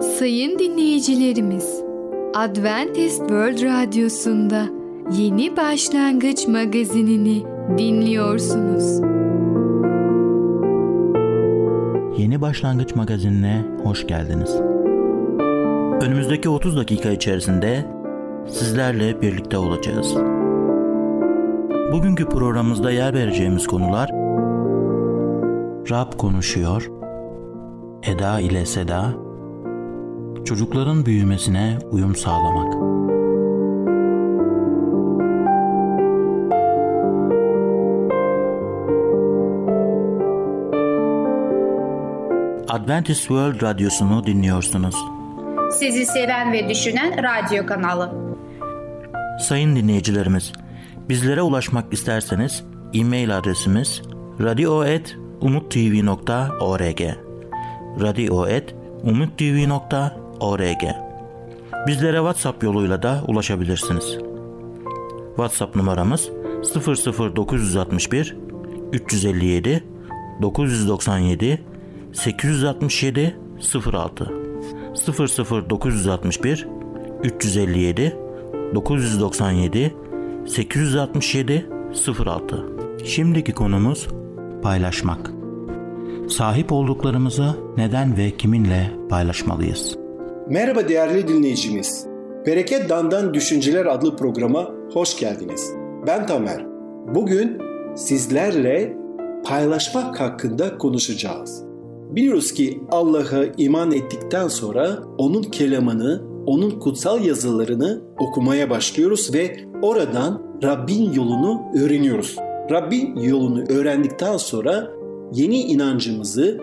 Sayın dinleyicilerimiz, Adventist World Radyosu'nda Yeni Başlangıç magazinini dinliyorsunuz. Yeni Başlangıç magazinine hoş geldiniz. Önümüzdeki 30 dakika içerisinde sizlerle birlikte olacağız. Bugünkü programımızda yer vereceğimiz konular Rab konuşuyor, Eda ile Seda, çocukların büyümesine uyum sağlamak. Adventist World Radyosu'nu dinliyorsunuz. Sizi seven ve düşünen radyo kanalı. Sayın dinleyicilerimiz, bizlere ulaşmak isterseniz e-mail adresimiz radio.umutv.org radio.umutv.org Bizlere WhatsApp yoluyla da ulaşabilirsiniz. WhatsApp numaramız 00961 357 997 867 06 00961 357 997 867 06 Şimdiki konumuz paylaşmak. Sahip olduklarımızı neden ve kiminle paylaşmalıyız? Merhaba değerli dinleyicimiz. Bereket Dandan Düşünceler adlı programa hoş geldiniz. Ben Tamer. Bugün sizlerle paylaşmak hakkında konuşacağız. Biliyoruz ki Allah'a iman ettikten sonra onun kelamını, onun kutsal yazılarını okumaya başlıyoruz ve oradan Rabbin yolunu öğreniyoruz. Rabbin yolunu öğrendikten sonra yeni inancımızı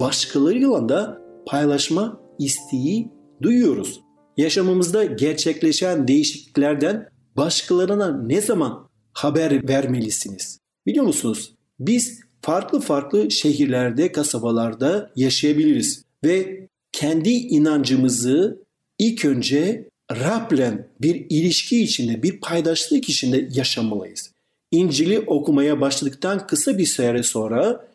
başkalarıyla da paylaşma isteği duyuyoruz. Yaşamımızda gerçekleşen değişikliklerden başkalarına ne zaman haber vermelisiniz? Biliyor musunuz? Biz farklı farklı şehirlerde, kasabalarda yaşayabiliriz ve kendi inancımızı ilk önce Rab'le bir ilişki içinde, bir paydaşlık içinde yaşamalıyız. İncil'i okumaya başladıktan kısa bir süre sonra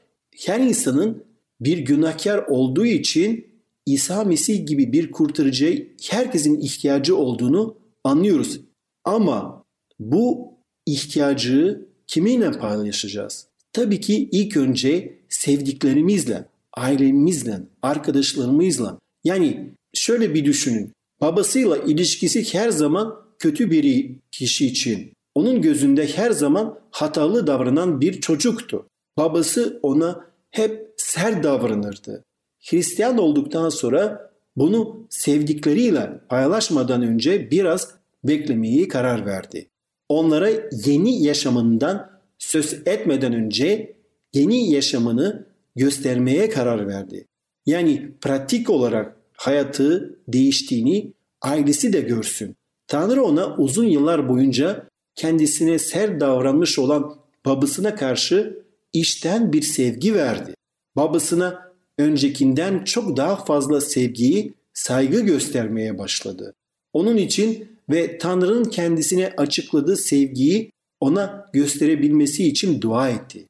her insanın bir günahkar olduğu için İsa Mesih gibi bir kurtarıcıya herkesin ihtiyacı olduğunu anlıyoruz. Ama bu ihtiyacı kiminle paylaşacağız? Tabii ki ilk önce sevdiklerimizle, ailemizle, arkadaşlarımızla. Yani şöyle bir düşünün. Babasıyla ilişkisi her zaman kötü bir kişi için. Onun gözünde her zaman hatalı davranan bir çocuktu. Babası ona hep sert davranırdı. Hristiyan olduktan sonra bunu sevdikleriyle paylaşmadan önce biraz beklemeyi karar verdi. Onlara yeni yaşamından söz etmeden önce yeni yaşamını göstermeye karar verdi. Yani pratik olarak hayatı değiştiğini ailesi de görsün. Tanrı ona uzun yıllar boyunca kendisine sert davranmış olan babasına karşı işten bir sevgi verdi. Babasına öncekinden çok daha fazla sevgiyi, saygı göstermeye başladı. Onun için ve Tanrı'nın kendisine açıkladığı sevgiyi ona gösterebilmesi için dua etti.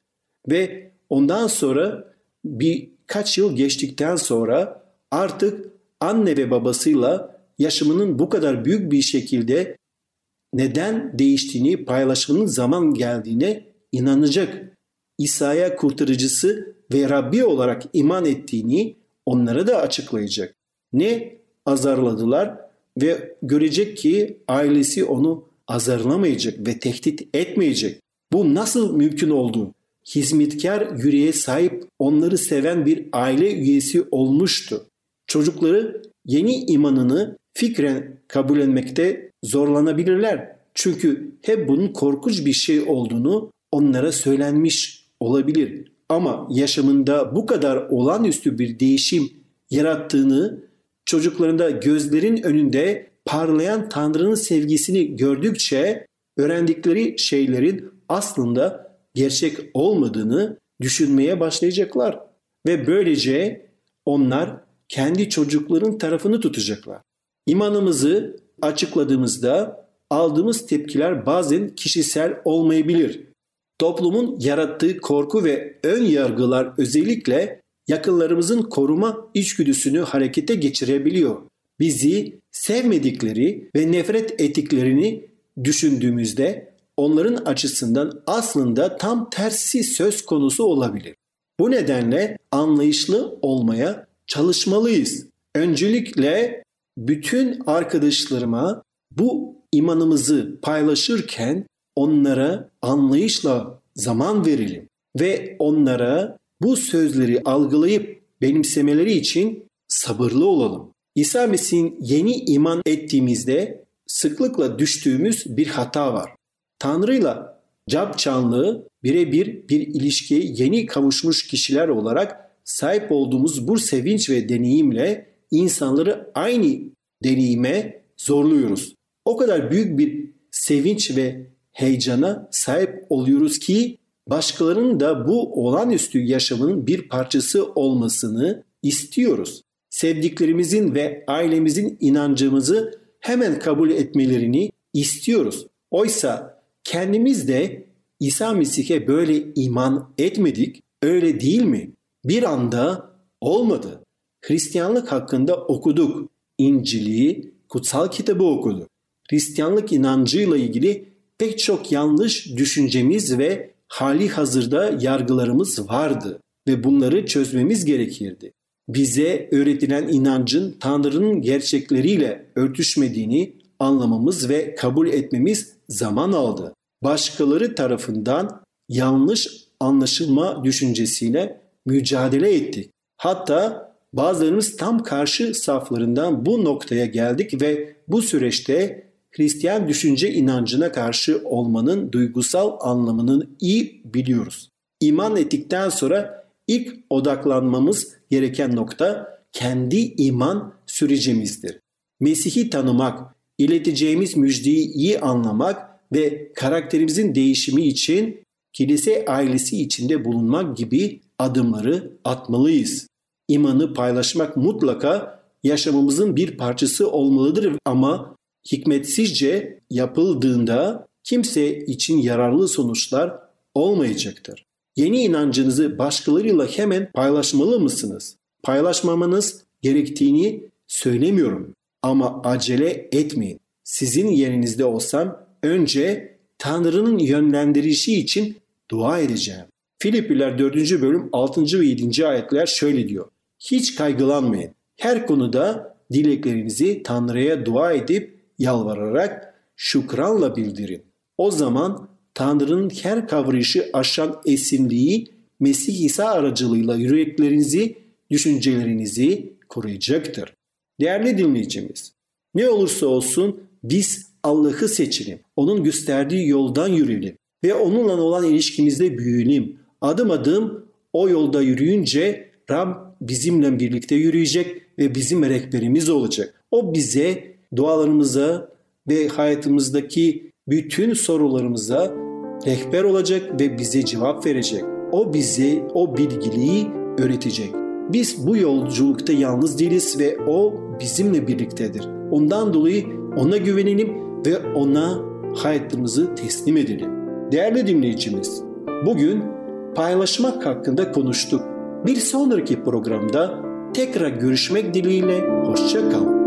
Ve ondan sonra birkaç yıl geçtikten sonra artık anne ve babasıyla yaşamının bu kadar büyük bir şekilde neden değiştiğini paylaşmanın zaman geldiğine inanacak. İsa'ya kurtarıcısı ve Rabbi olarak iman ettiğini onlara da açıklayacak. Ne azarladılar ve görecek ki ailesi onu azarlamayacak ve tehdit etmeyecek. Bu nasıl mümkün oldu? Hizmetkar yüreğe sahip, onları seven bir aile üyesi olmuştu. Çocukları yeni imanını fikren kabullenmekte zorlanabilirler. Çünkü hep bunun korkunç bir şey olduğunu onlara söylenmiş olabilir. Ama yaşamında bu kadar olağanüstü bir değişim yarattığını çocuklarında gözlerin önünde parlayan Tanrı'nın sevgisini gördükçe öğrendikleri şeylerin aslında gerçek olmadığını düşünmeye başlayacaklar ve böylece onlar kendi çocukların tarafını tutacaklar. İmanımızı açıkladığımızda aldığımız tepkiler bazen kişisel olmayabilir. Toplumun yarattığı korku ve ön yargılar özellikle yakınlarımızın koruma içgüdüsünü harekete geçirebiliyor. Bizi sevmedikleri ve nefret ettiklerini düşündüğümüzde onların açısından aslında tam tersi söz konusu olabilir. Bu nedenle anlayışlı olmaya çalışmalıyız. Öncelikle bütün arkadaşlarıma bu imanımızı paylaşırken onlara anlayışla zaman verelim ve onlara bu sözleri algılayıp benimsemeleri için sabırlı olalım. İsa Mesih'in yeni iman ettiğimizde sıklıkla düştüğümüz bir hata var. Tanrı'yla cap canlı birebir bir ilişkiye yeni kavuşmuş kişiler olarak sahip olduğumuz bu sevinç ve deneyimle insanları aynı deneyime zorluyoruz. O kadar büyük bir sevinç ve heyecana sahip oluyoruz ki başkalarının da bu olağanüstü yaşamın bir parçası olmasını istiyoruz. Sevdiklerimizin ve ailemizin inancımızı hemen kabul etmelerini istiyoruz. Oysa kendimiz de İsa Mesih'e böyle iman etmedik, öyle değil mi? Bir anda olmadı. Hristiyanlık hakkında okuduk. İncil'i, kutsal kitabı okuduk. Hristiyanlık inancıyla ilgili pek çok yanlış düşüncemiz ve hali hazırda yargılarımız vardı ve bunları çözmemiz gerekirdi. Bize öğretilen inancın Tanrı'nın gerçekleriyle örtüşmediğini anlamamız ve kabul etmemiz zaman aldı. Başkaları tarafından yanlış anlaşılma düşüncesiyle mücadele ettik. Hatta bazılarımız tam karşı saflarından bu noktaya geldik ve bu süreçte Hristiyan düşünce inancına karşı olmanın duygusal anlamını iyi biliyoruz. İman ettikten sonra ilk odaklanmamız gereken nokta kendi iman sürecimizdir. Mesih'i tanımak, ileteceğimiz müjdeyi iyi anlamak ve karakterimizin değişimi için kilise ailesi içinde bulunmak gibi adımları atmalıyız. İmanı paylaşmak mutlaka yaşamımızın bir parçası olmalıdır ama hikmetsizce yapıldığında kimse için yararlı sonuçlar olmayacaktır. Yeni inancınızı başkalarıyla hemen paylaşmalı mısınız? Paylaşmamanız gerektiğini söylemiyorum ama acele etmeyin. Sizin yerinizde olsam önce Tanrı'nın yönlendirişi için dua edeceğim. Filipiler 4. bölüm 6. ve 7. ayetler şöyle diyor. Hiç kaygılanmayın. Her konuda dileklerinizi Tanrı'ya dua edip yalvararak şükranla bildirin. O zaman Tanrı'nın her kavrayışı aşan esinliği Mesih İsa aracılığıyla yüreklerinizi, düşüncelerinizi koruyacaktır. Değerli dinleyicimiz, ne olursa olsun biz Allah'ı seçelim. Onun gösterdiği yoldan yürüyelim ve onunla olan ilişkimizde büyüyelim. Adım adım o yolda yürüyünce Rab bizimle birlikte yürüyecek ve bizim rehberimiz olacak. O bize dualarımıza ve hayatımızdaki bütün sorularımıza rehber olacak ve bize cevap verecek. O bize o bilgiliği öğretecek. Biz bu yolculukta yalnız değiliz ve o bizimle birliktedir. Ondan dolayı ona güvenelim ve ona hayatımızı teslim edelim. Değerli dinleyicimiz, bugün paylaşmak hakkında konuştuk. Bir sonraki programda tekrar görüşmek dileğiyle hoşça kalın.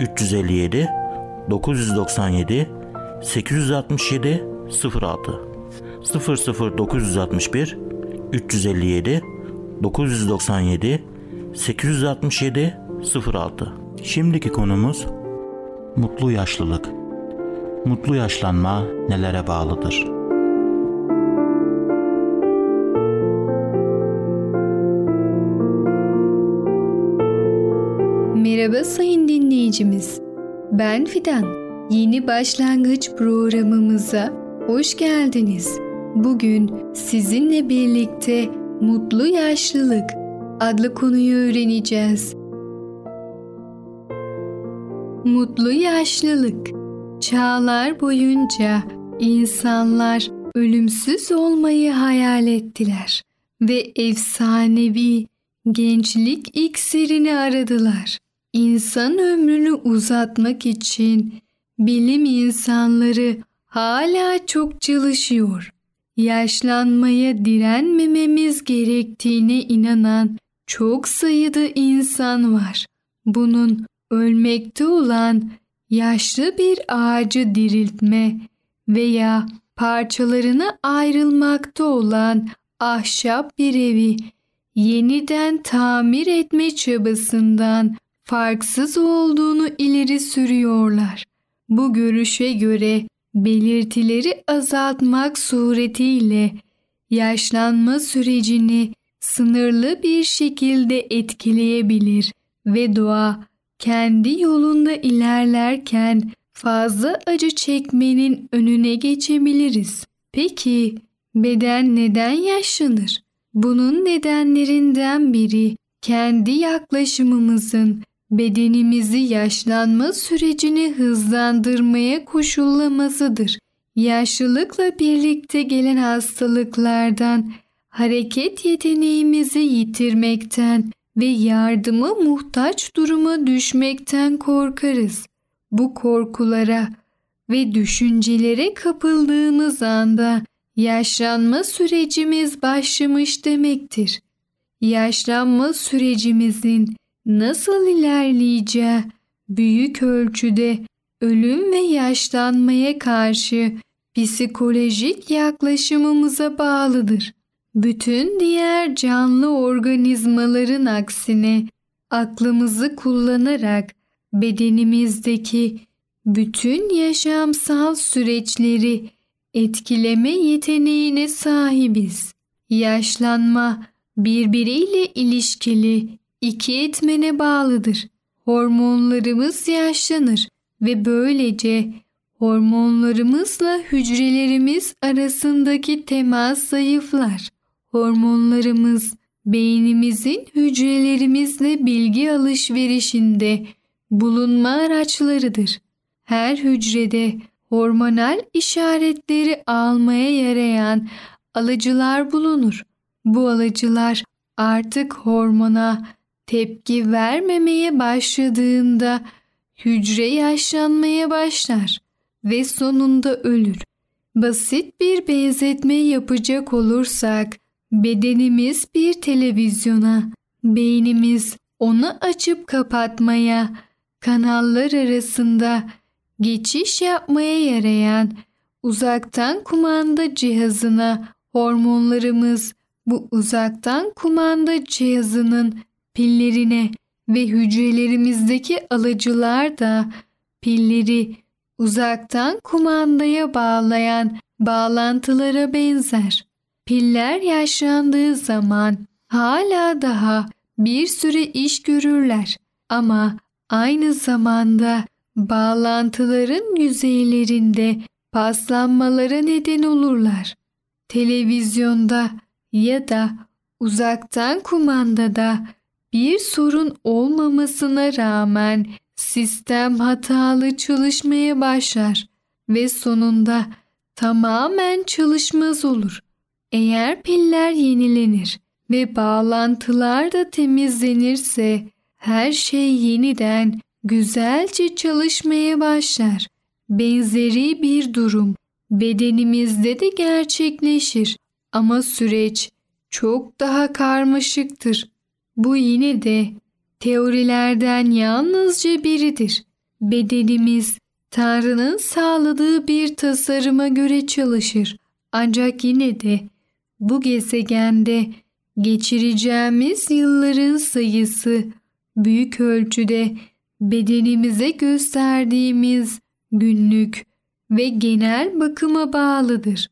357 997 867 06 00961 357 997 867 06 Şimdiki konumuz mutlu yaşlılık. Mutlu yaşlanma nelere bağlıdır? Dinleyicimiz. Ben Fidan. Yeni başlangıç programımıza hoş geldiniz. Bugün sizinle birlikte mutlu yaşlılık adlı konuyu öğreneceğiz. Mutlu yaşlılık Çağlar boyunca insanlar ölümsüz olmayı hayal ettiler ve efsanevi gençlik iksirini aradılar. İnsan ömrünü uzatmak için bilim insanları hala çok çalışıyor. Yaşlanmaya direnmememiz gerektiğine inanan çok sayıda insan var. Bunun ölmekte olan yaşlı bir ağacı diriltme veya parçalarına ayrılmakta olan ahşap bir evi yeniden tamir etme çabasından farksız olduğunu ileri sürüyorlar. Bu görüşe göre belirtileri azaltmak suretiyle yaşlanma sürecini sınırlı bir şekilde etkileyebilir ve doğa kendi yolunda ilerlerken fazla acı çekmenin önüne geçebiliriz. Peki beden neden yaşlanır? Bunun nedenlerinden biri kendi yaklaşımımızın bedenimizi yaşlanma sürecini hızlandırmaya koşullamasıdır. Yaşlılıkla birlikte gelen hastalıklardan, hareket yeteneğimizi yitirmekten ve yardıma muhtaç duruma düşmekten korkarız. Bu korkulara ve düşüncelere kapıldığımız anda yaşlanma sürecimiz başlamış demektir. Yaşlanma sürecimizin nasıl ilerleyeceği büyük ölçüde ölüm ve yaşlanmaya karşı psikolojik yaklaşımımıza bağlıdır. Bütün diğer canlı organizmaların aksine aklımızı kullanarak bedenimizdeki bütün yaşamsal süreçleri etkileme yeteneğine sahibiz. Yaşlanma birbiriyle ilişkili iki etmene bağlıdır. Hormonlarımız yaşlanır ve böylece hormonlarımızla hücrelerimiz arasındaki temas zayıflar. Hormonlarımız beynimizin hücrelerimizle bilgi alışverişinde bulunma araçlarıdır. Her hücrede hormonal işaretleri almaya yarayan alıcılar bulunur. Bu alıcılar artık hormona tepki vermemeye başladığında hücre yaşlanmaya başlar ve sonunda ölür. Basit bir benzetme yapacak olursak bedenimiz bir televizyona, beynimiz onu açıp kapatmaya, kanallar arasında geçiş yapmaya yarayan uzaktan kumanda cihazına hormonlarımız bu uzaktan kumanda cihazının pillerine ve hücrelerimizdeki alıcılar da pilleri uzaktan kumandaya bağlayan bağlantılara benzer. Piller yaşlandığı zaman hala daha bir süre iş görürler ama aynı zamanda bağlantıların yüzeylerinde paslanmalara neden olurlar. Televizyonda ya da uzaktan kumandada bir sorun olmamasına rağmen sistem hatalı çalışmaya başlar ve sonunda tamamen çalışmaz olur. Eğer piller yenilenir ve bağlantılar da temizlenirse her şey yeniden güzelce çalışmaya başlar. Benzeri bir durum bedenimizde de gerçekleşir ama süreç çok daha karmaşıktır. Bu yine de teorilerden yalnızca biridir. Bedenimiz Tanrı'nın sağladığı bir tasarıma göre çalışır. Ancak yine de bu gezegende geçireceğimiz yılların sayısı büyük ölçüde bedenimize gösterdiğimiz günlük ve genel bakıma bağlıdır.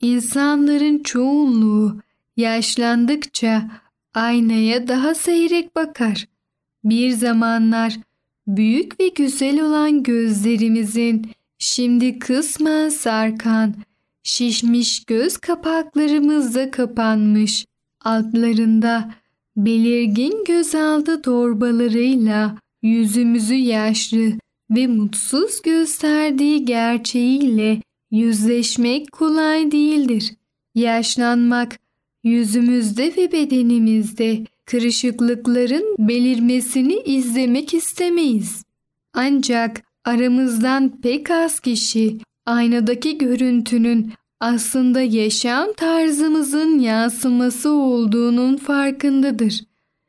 İnsanların çoğunluğu yaşlandıkça aynaya daha seyrek bakar. Bir zamanlar büyük ve güzel olan gözlerimizin şimdi kısmen sarkan şişmiş göz kapaklarımız da kapanmış. Altlarında belirgin gözaltı torbalarıyla yüzümüzü yaşlı ve mutsuz gösterdiği gerçeğiyle yüzleşmek kolay değildir. Yaşlanmak yüzümüzde ve bedenimizde kırışıklıkların belirmesini izlemek istemeyiz. Ancak aramızdan pek az kişi aynadaki görüntünün aslında yaşam tarzımızın yansıması olduğunun farkındadır.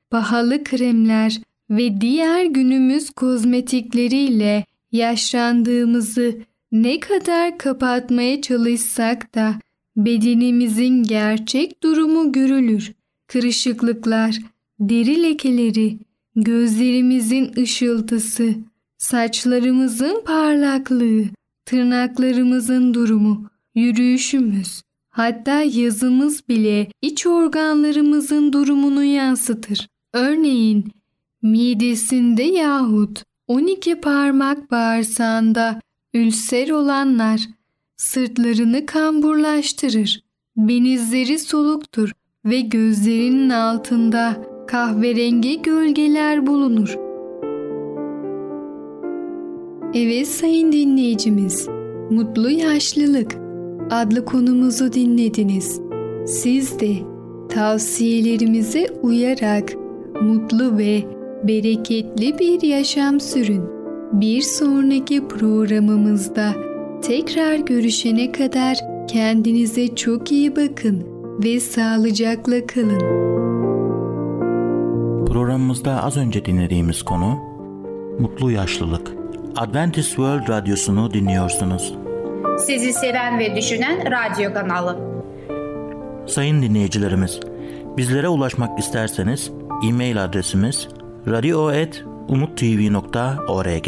Pahalı kremler ve diğer günümüz kozmetikleriyle yaşlandığımızı ne kadar kapatmaya çalışsak da bedenimizin gerçek durumu görülür. Kırışıklıklar, deri lekeleri, gözlerimizin ışıltısı, saçlarımızın parlaklığı, tırnaklarımızın durumu, yürüyüşümüz, hatta yazımız bile iç organlarımızın durumunu yansıtır. Örneğin midesinde yahut 12 parmak bağırsağında ülser olanlar sırtlarını kamburlaştırır. Benizleri soluktur ve gözlerinin altında kahverengi gölgeler bulunur. Evet sayın dinleyicimiz, Mutlu Yaşlılık adlı konumuzu dinlediniz. Siz de tavsiyelerimize uyarak mutlu ve bereketli bir yaşam sürün. Bir sonraki programımızda tekrar görüşene kadar kendinize çok iyi bakın ve sağlıcakla kalın. Programımızda az önce dinlediğimiz konu mutlu yaşlılık. Adventist World Radyosu'nu dinliyorsunuz. Sizi seven ve düşünen radyo kanalı. Sayın dinleyicilerimiz, bizlere ulaşmak isterseniz e-mail adresimiz radio.umutv.org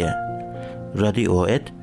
radio.umutv.org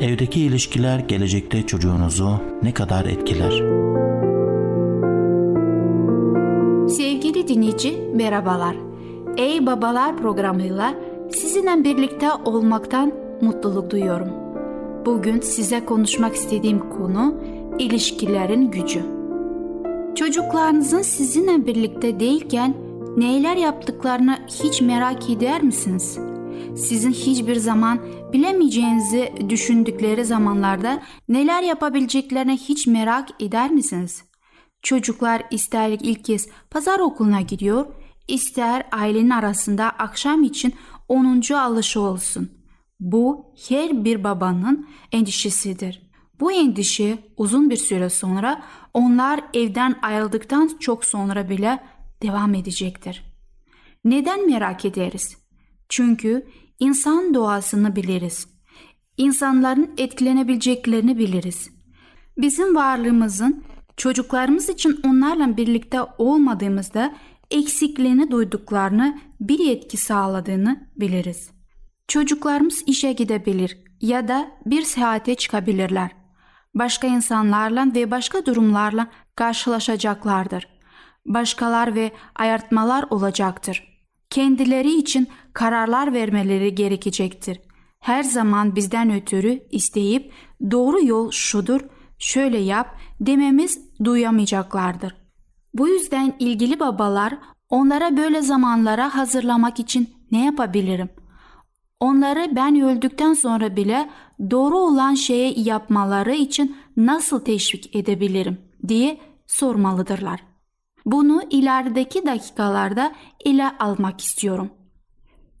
Evdeki ilişkiler gelecekte çocuğunuzu ne kadar etkiler? Sevgili dinleyici merhabalar. Ey Babalar programıyla sizinle birlikte olmaktan mutluluk duyuyorum. Bugün size konuşmak istediğim konu ilişkilerin gücü. Çocuklarınızın sizinle birlikte değilken neler yaptıklarını hiç merak eder misiniz? Sizin hiçbir zaman bilemeyeceğinizi düşündükleri zamanlarda neler yapabileceklerini hiç merak eder misiniz? Çocuklar ister ilk kez pazar okuluna gidiyor, ister ailenin arasında akşam için 10. alışı olsun. Bu her bir babanın endişesidir. Bu endişe uzun bir süre sonra onlar evden ayrıldıktan çok sonra bile devam edecektir. Neden merak ederiz? Çünkü insan doğasını biliriz. İnsanların etkilenebileceklerini biliriz. Bizim varlığımızın çocuklarımız için onlarla birlikte olmadığımızda eksikliğini duyduklarını bir etki sağladığını biliriz. Çocuklarımız işe gidebilir ya da bir seyahate çıkabilirler. Başka insanlarla ve başka durumlarla karşılaşacaklardır. Başkalar ve ayartmalar olacaktır. Kendileri için kararlar vermeleri gerekecektir. Her zaman bizden ötürü isteyip doğru yol şudur, şöyle yap dememiz duyamayacaklardır. Bu yüzden ilgili babalar onlara böyle zamanlara hazırlamak için ne yapabilirim? Onları ben öldükten sonra bile doğru olan şeye yapmaları için nasıl teşvik edebilirim diye sormalıdırlar. Bunu ilerideki dakikalarda ele almak istiyorum.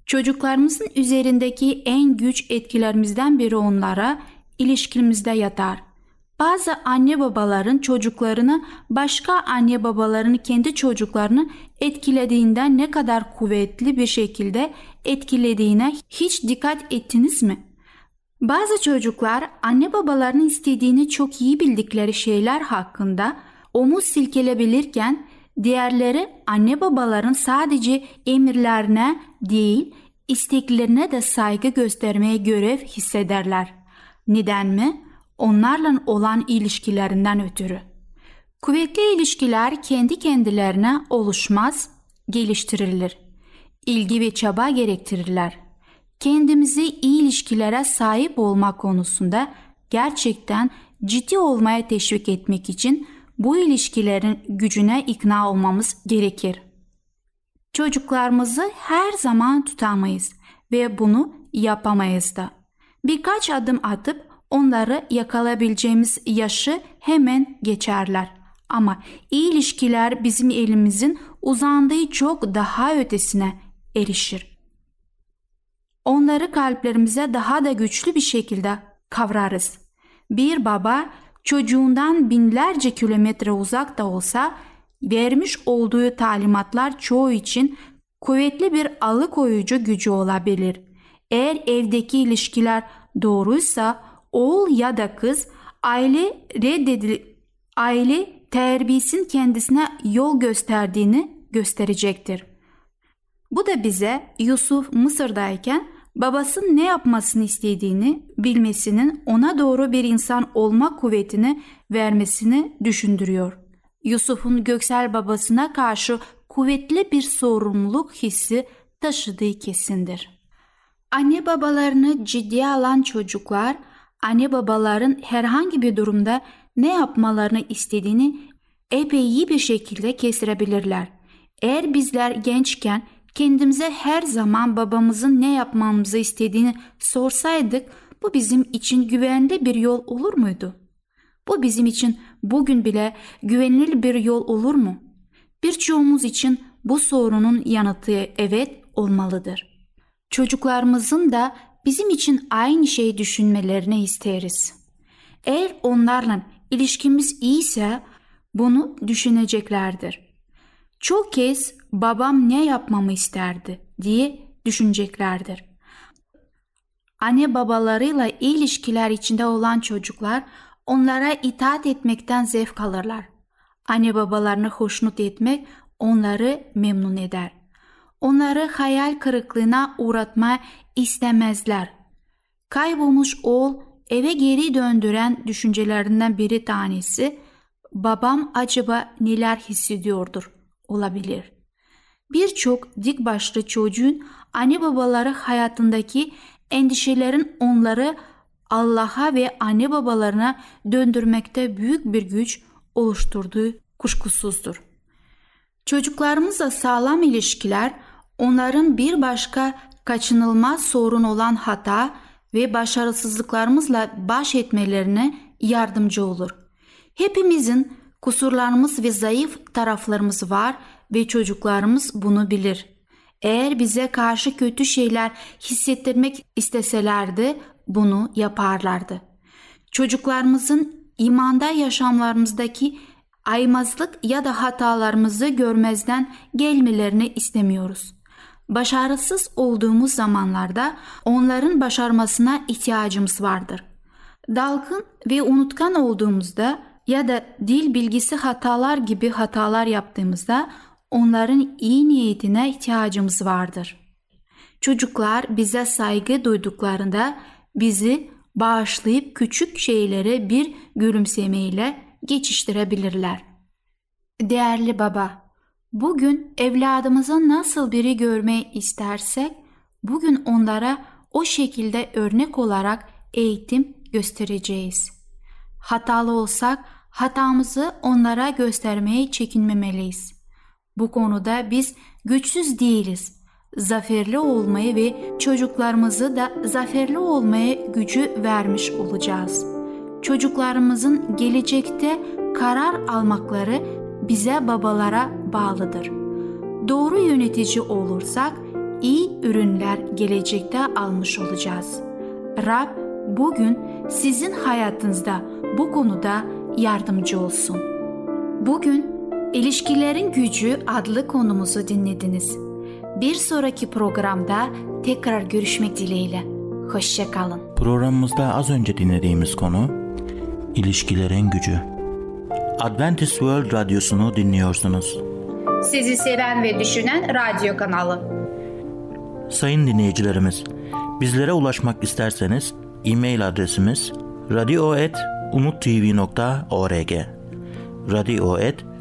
Çocuklarımızın üzerindeki en güç etkilerimizden biri onlara ilişkimizde yatar. Bazı anne babaların çocuklarını başka anne babaların kendi çocuklarını etkilediğinden ne kadar kuvvetli bir şekilde etkilediğine hiç dikkat ettiniz mi? Bazı çocuklar anne babalarının istediğini çok iyi bildikleri şeyler hakkında omuz silkelebilirken diğerleri anne babaların sadece emirlerine değil isteklerine de saygı göstermeye görev hissederler. Neden mi? Onlarla olan ilişkilerinden ötürü. Kuvvetli ilişkiler kendi kendilerine oluşmaz, geliştirilir. İlgi ve çaba gerektirirler. Kendimizi iyi ilişkilere sahip olmak konusunda gerçekten ciddi olmaya teşvik etmek için bu ilişkilerin gücüne ikna olmamız gerekir. Çocuklarımızı her zaman tutamayız ve bunu yapamayız da. Birkaç adım atıp onları yakalayabileceğimiz yaşı hemen geçerler. Ama iyi ilişkiler bizim elimizin uzandığı çok daha ötesine erişir. Onları kalplerimize daha da güçlü bir şekilde kavrarız. Bir baba çocuğundan binlerce kilometre uzakta olsa vermiş olduğu talimatlar çoğu için kuvvetli bir alıkoyucu gücü olabilir. Eğer evdeki ilişkiler doğruysa oğul ya da kız aile reddedil aile terbiyesin kendisine yol gösterdiğini gösterecektir. Bu da bize Yusuf Mısır'dayken babasının ne yapmasını istediğini bilmesinin ona doğru bir insan olma kuvvetini vermesini düşündürüyor. Yusuf'un göksel babasına karşı kuvvetli bir sorumluluk hissi taşıdığı kesindir. Anne babalarını ciddiye alan çocuklar, anne babaların herhangi bir durumda ne yapmalarını istediğini epey iyi bir şekilde kestirebilirler. Eğer bizler gençken kendimize her zaman babamızın ne yapmamızı istediğini sorsaydık bu bizim için güvenli bir yol olur muydu? Bu bizim için bugün bile güvenilir bir yol olur mu? Birçoğumuz için bu sorunun yanıtı evet olmalıdır. Çocuklarımızın da bizim için aynı şeyi düşünmelerini isteriz. Eğer onlarla ilişkimiz iyiyse bunu düşüneceklerdir. Çok kez babam ne yapmamı isterdi diye düşüneceklerdir. Anne babalarıyla ilişkiler içinde olan çocuklar onlara itaat etmekten zevk alırlar. Anne babalarını hoşnut etmek onları memnun eder. Onları hayal kırıklığına uğratma istemezler. Kaybolmuş oğul eve geri döndüren düşüncelerinden biri tanesi babam acaba neler hissediyordur olabilir. Birçok dik başlı çocuğun anne babaları hayatındaki endişelerin onları Allah'a ve anne babalarına döndürmekte büyük bir güç oluşturduğu kuşkusuzdur. Çocuklarımızla sağlam ilişkiler onların bir başka kaçınılmaz sorun olan hata ve başarısızlıklarımızla baş etmelerine yardımcı olur. Hepimizin kusurlarımız ve zayıf taraflarımız var ve çocuklarımız bunu bilir. Eğer bize karşı kötü şeyler hissettirmek isteselerdi bunu yaparlardı. Çocuklarımızın imanda yaşamlarımızdaki aymazlık ya da hatalarımızı görmezden gelmelerini istemiyoruz. Başarısız olduğumuz zamanlarda onların başarmasına ihtiyacımız vardır. Dalgın ve unutkan olduğumuzda ya da dil bilgisi hatalar gibi hatalar yaptığımızda onların iyi niyetine ihtiyacımız vardır. Çocuklar bize saygı duyduklarında bizi bağışlayıp küçük şeylere bir gülümsemeyle geçiştirebilirler. Değerli baba, bugün evladımıza nasıl biri görmeyi istersek, bugün onlara o şekilde örnek olarak eğitim göstereceğiz. Hatalı olsak hatamızı onlara göstermeye çekinmemeliyiz. Bu konuda biz güçsüz değiliz. Zaferli olmayı ve çocuklarımızı da zaferli olmaya gücü vermiş olacağız. Çocuklarımızın gelecekte karar almakları bize babalara bağlıdır. Doğru yönetici olursak iyi ürünler gelecekte almış olacağız. Rab bugün sizin hayatınızda bu konuda yardımcı olsun. Bugün İlişkilerin Gücü adlı konumuzu dinlediniz. Bir sonraki programda tekrar görüşmek dileğiyle. Hoşçakalın. Programımızda az önce dinlediğimiz konu İlişkilerin Gücü. Adventist World Radyosu'nu dinliyorsunuz. Sizi seven ve düşünen radyo kanalı. Sayın dinleyicilerimiz, bizlere ulaşmak isterseniz e-mail adresimiz radio.umutv.org radio.umutv.org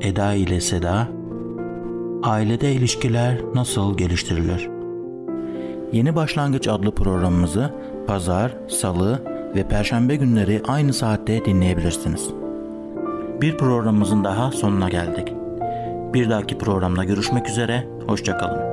Eda ile Seda Ailede ilişkiler nasıl geliştirilir? Yeni Başlangıç adlı programımızı pazar, salı ve perşembe günleri aynı saatte dinleyebilirsiniz. Bir programımızın daha sonuna geldik. Bir dahaki programda görüşmek üzere, hoşçakalın.